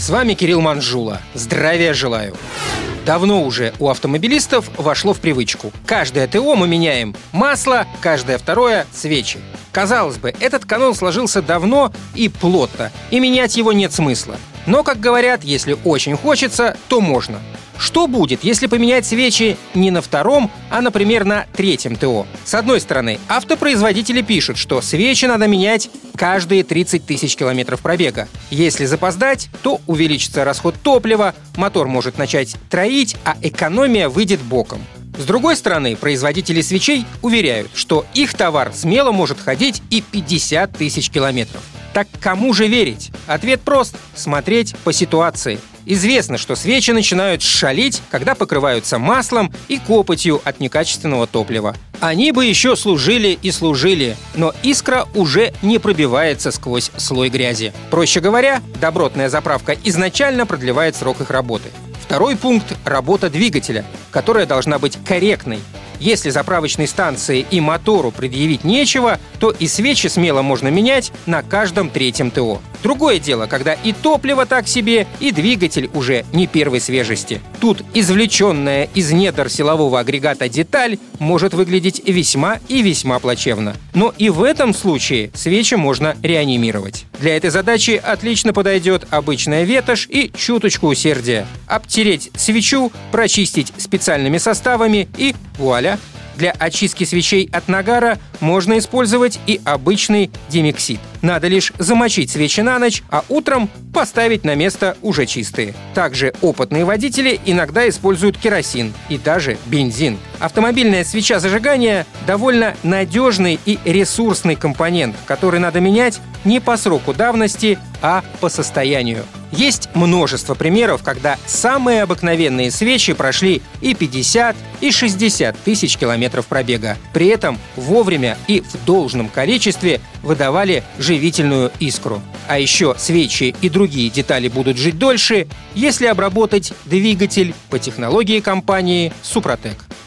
С вами Кирилл Манжула. Здравия желаю. Давно уже у автомобилистов вошло в привычку. Каждое ТО мы меняем масло, каждое второе – свечи. Казалось бы, этот канон сложился давно и плотно, и менять его нет смысла. Но, как говорят, если очень хочется, то можно. Что будет, если поменять свечи не на втором, а, например, на третьем ТО? С одной стороны, автопроизводители пишут, что свечи надо менять каждые 30 тысяч километров пробега. Если запоздать, то увеличится расход топлива, мотор может начать троить, а экономия выйдет боком. С другой стороны, производители свечей уверяют, что их товар смело может ходить и 50 тысяч километров. Так кому же верить? Ответ прост – смотреть по ситуации. Известно, что свечи начинают шалить, когда покрываются маслом и копотью от некачественного топлива. Они бы еще служили и служили, но искра уже не пробивается сквозь слой грязи. Проще говоря, добротная заправка изначально продлевает срок их работы. Второй пункт – работа двигателя, которая должна быть корректной. Если заправочной станции и мотору предъявить нечего, то и свечи смело можно менять на каждом третьем ТО. Другое дело, когда и топливо так себе, и двигатель уже не первой свежести. Тут извлеченная из недр силового агрегата деталь может выглядеть весьма и весьма плачевно. Но и в этом случае свечи можно реанимировать. Для этой задачи отлично подойдет обычная ветошь и чуточку усердия. Обтереть свечу, прочистить специальными составами и вуаля, для очистки свечей от нагара можно использовать и обычный демиксид. Надо лишь замочить свечи на ночь, а утром поставить на место уже чистые. Также опытные водители иногда используют керосин и даже бензин. Автомобильная свеча зажигания – довольно надежный и ресурсный компонент, который надо менять не по сроку давности, а по состоянию. Есть множество примеров, когда самые обыкновенные свечи прошли и 50, и 60 тысяч километров пробега. При этом вовремя и в должном количестве выдавали живительную искру. А еще свечи и другие детали будут жить дольше, если обработать двигатель по технологии компании «Супротек».